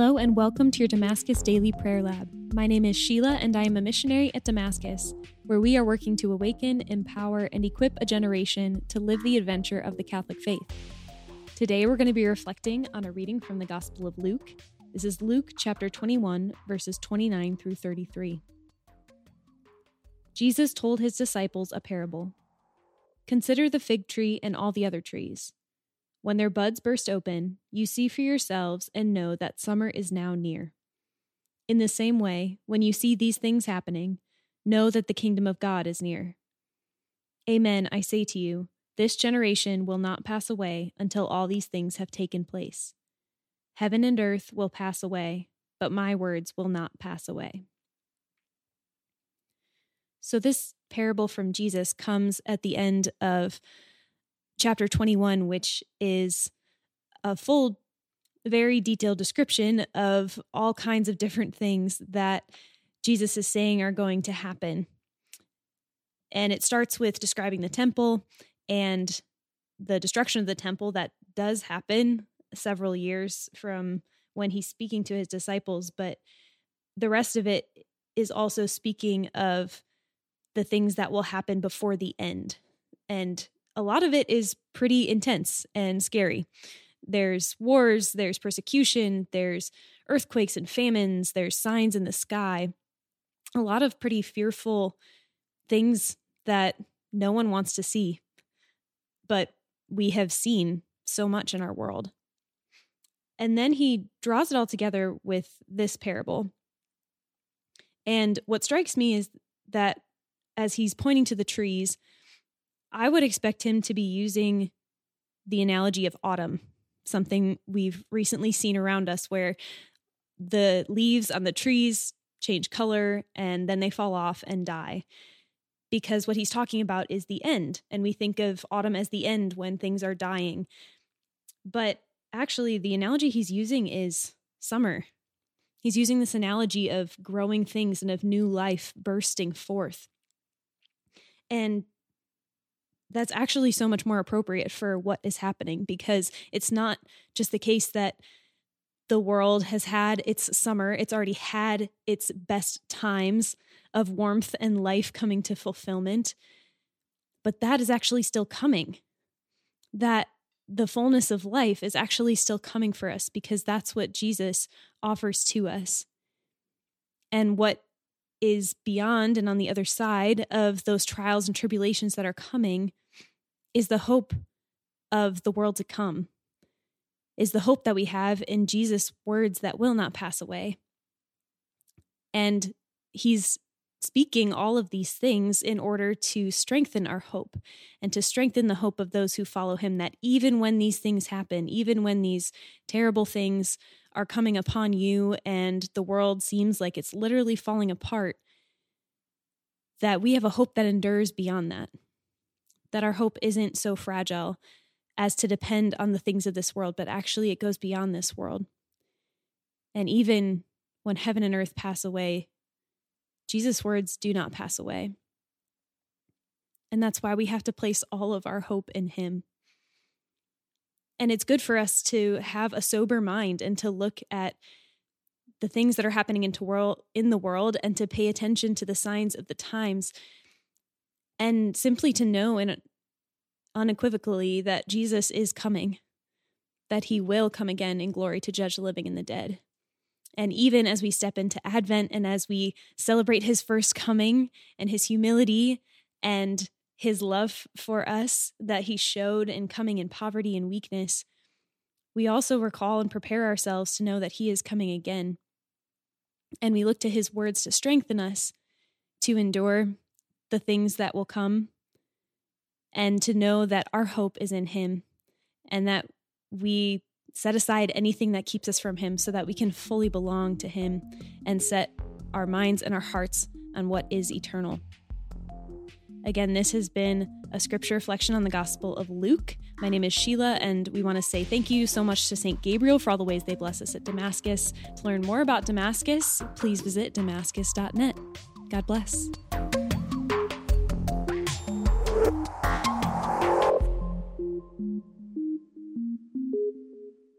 Hello, and welcome to your Damascus Daily Prayer Lab. My name is Sheila, and I am a missionary at Damascus, where we are working to awaken, empower, and equip a generation to live the adventure of the Catholic faith. Today, we're going to be reflecting on a reading from the Gospel of Luke. This is Luke chapter 21, verses 29 through 33. Jesus told his disciples a parable Consider the fig tree and all the other trees. When their buds burst open, you see for yourselves and know that summer is now near. In the same way, when you see these things happening, know that the kingdom of God is near. Amen, I say to you, this generation will not pass away until all these things have taken place. Heaven and earth will pass away, but my words will not pass away. So, this parable from Jesus comes at the end of chapter 21, which is a full, very detailed description of all kinds of different things that Jesus is saying are going to happen. And it starts with describing the temple and the destruction of the temple that does happen several years from when he's speaking to his disciples. But the rest of it is also speaking of the things that will happen before the end. And a lot of it is pretty intense and scary. There's wars, there's persecution, there's earthquakes and famines, there's signs in the sky. A lot of pretty fearful things that no one wants to see. But we have seen so much in our world. And then he draws it all together with this parable. And what strikes me is that as he's pointing to the trees, I would expect him to be using the analogy of autumn, something we've recently seen around us where the leaves on the trees change color and then they fall off and die. Because what he's talking about is the end. And we think of autumn as the end when things are dying. But actually, the analogy he's using is summer. He's using this analogy of growing things and of new life bursting forth. And that's actually so much more appropriate for what is happening because it's not just the case that the world has had its summer, it's already had its best times of warmth and life coming to fulfillment. But that is actually still coming. That the fullness of life is actually still coming for us because that's what Jesus offers to us. And what is beyond and on the other side of those trials and tribulations that are coming is the hope of the world to come, is the hope that we have in Jesus' words that will not pass away. And he's speaking all of these things in order to strengthen our hope and to strengthen the hope of those who follow him that even when these things happen, even when these terrible things are coming upon you and the world seems like it's literally falling apart, that we have a hope that endures beyond that that our hope isn't so fragile as to depend on the things of this world, but actually it goes beyond this world. And even when heaven and earth pass away, Jesus' words do not pass away. And that's why we have to place all of our hope in Him. And it's good for us to have a sober mind and to look at the things that are happening into world in the world and to pay attention to the signs of the times and simply to know and unequivocally that Jesus is coming, that he will come again in glory to judge the living and the dead. And even as we step into Advent and as we celebrate his first coming and his humility and his love for us that he showed in coming in poverty and weakness, we also recall and prepare ourselves to know that he is coming again. And we look to his words to strengthen us to endure the things that will come and to know that our hope is in Him and that we set aside anything that keeps us from Him so that we can fully belong to Him and set our minds and our hearts on what is eternal. Again, this has been a scripture reflection on the Gospel of Luke. My name is Sheila, and we want to say thank you so much to St. Gabriel for all the ways they bless us at Damascus. To learn more about Damascus, please visit damascus.net. God bless.